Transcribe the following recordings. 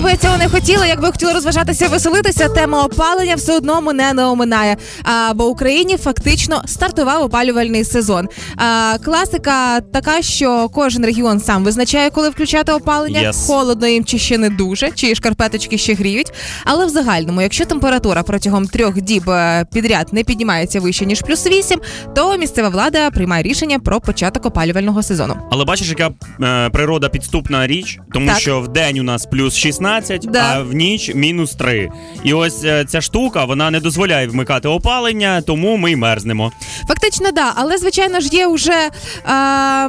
Як би я цього не хотіла, як би я хотіла розважатися, веселитися, тема опалення все одно мене не оминає. А, бо в Україні фактично стартував опалювальний сезон. А, класика така, що кожен регіон сам визначає, коли включати опалення. Yes. Холодно їм чи ще не дуже, чи шкарпеточки ще гріють. Але в загальному, якщо температура протягом трьох діб е, підряд не піднімається вище ніж плюс 8, то місцева влада приймає рішення про початок опалювального сезону. Але бачиш, яка е, природа підступна річ, тому Так. що в день у нас плюс 16, Да. а в ніч мінус 3. І ось е, ця штука вона не дозволяє вмикати опалення, тому ми й мерзнемо. Фактично, да, але звичайно ж є вже. А...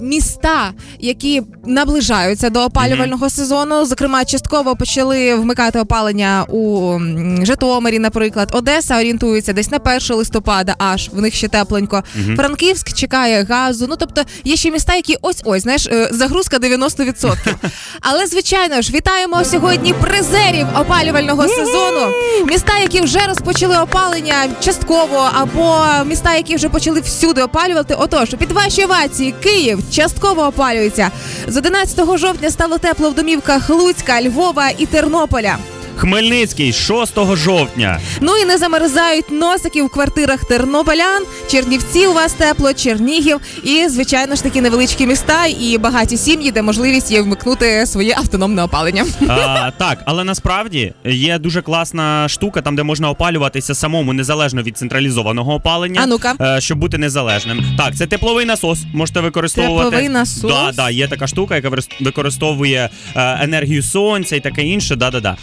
Міста, які наближаються до опалювального сезону, зокрема, частково почали вмикати опалення у Житомирі, наприклад, Одеса орієнтується десь на 1 листопада, аж в них ще тепленько. Франківськ чекає газу. Ну тобто є ще міста, які ось ось знаєш, е, загрузка 90%. Але звичайно ж, вітаємо сьогодні призерів опалювального сезону. Міста, які вже розпочали опалення частково, або міста, які вже почали всюди опалювати. Отож, під ваші овації Київ частково опалюється. З 11 жовтня стало тепло в домівках Луцька, Львова і Тернополя. Хмельницький 6 жовтня. Ну і не замерзають носики в квартирах тернополян, Чернівці у вас тепло, Чернігів і звичайно ж такі невеличкі міста і багаті сім'ї, де можливість є вмикнути своє автономне опалення. А, так, але насправді є дуже класна штука, там де можна опалюватися самому незалежно від централізованого опалення. А ну-ка. е, щоб бути незалежним. Так, це тепловий насос. Можете використовувати. Тепловий насос? Да, да, є така штука, яка використовує е, енергію сонця і таке інше. Да, да, да.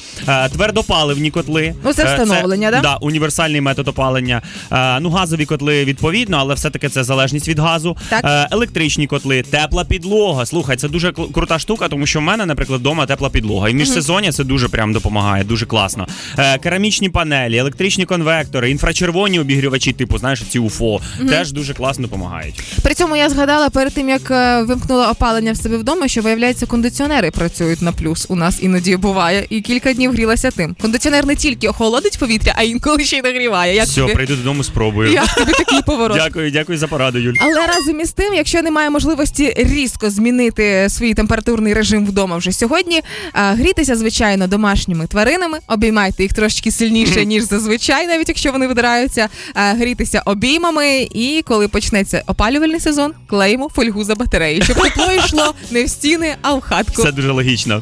Е, твердопаливні котли. Ну, це Е, встановлення, да? Да, універсальний метод опалення. Е, ну, газові котли відповідно, але все-таки це залежність від газу. Так. Електричні котли, тепла підлога. Слухай, це дуже крута штука, тому що в мене, наприклад, вдома тепла підлога. І в міжсезоння це дуже прям допомагає, дуже класно. Керамічні панелі, електричні конвектори, інфрачервоні обігрівачі, типу, знаєш, ці УФО, теж дуже класно допомагають. При цьому я згадала перед тим, як вимкнула опалення в себе вдома, що виявляється, кондиціонери працюють на плюс. У нас іноді буває, і кілька днів грілася тим. Кондиціонер не тільки охолодить повітря, а інколи ще й нагріває. Як Все, тобі? прийду додому, спробую. Як тобі такий поворот? Дякую, дякую за пораду, Юль. Але разом із тим, якщо немає можливості різко змінити свій температурний режим вдома вже сьогодні, грітися, звичайно, домашніми тваринами, обіймайте їх трошки сильніше, ніж зазвичай, навіть якщо вони видираються, грітися обіймами. І коли почнеться опалювальний сезон, клеїмо фольгу за батареї, щоб тепло йшло не в стіни, а в хатку. Це дуже логічно.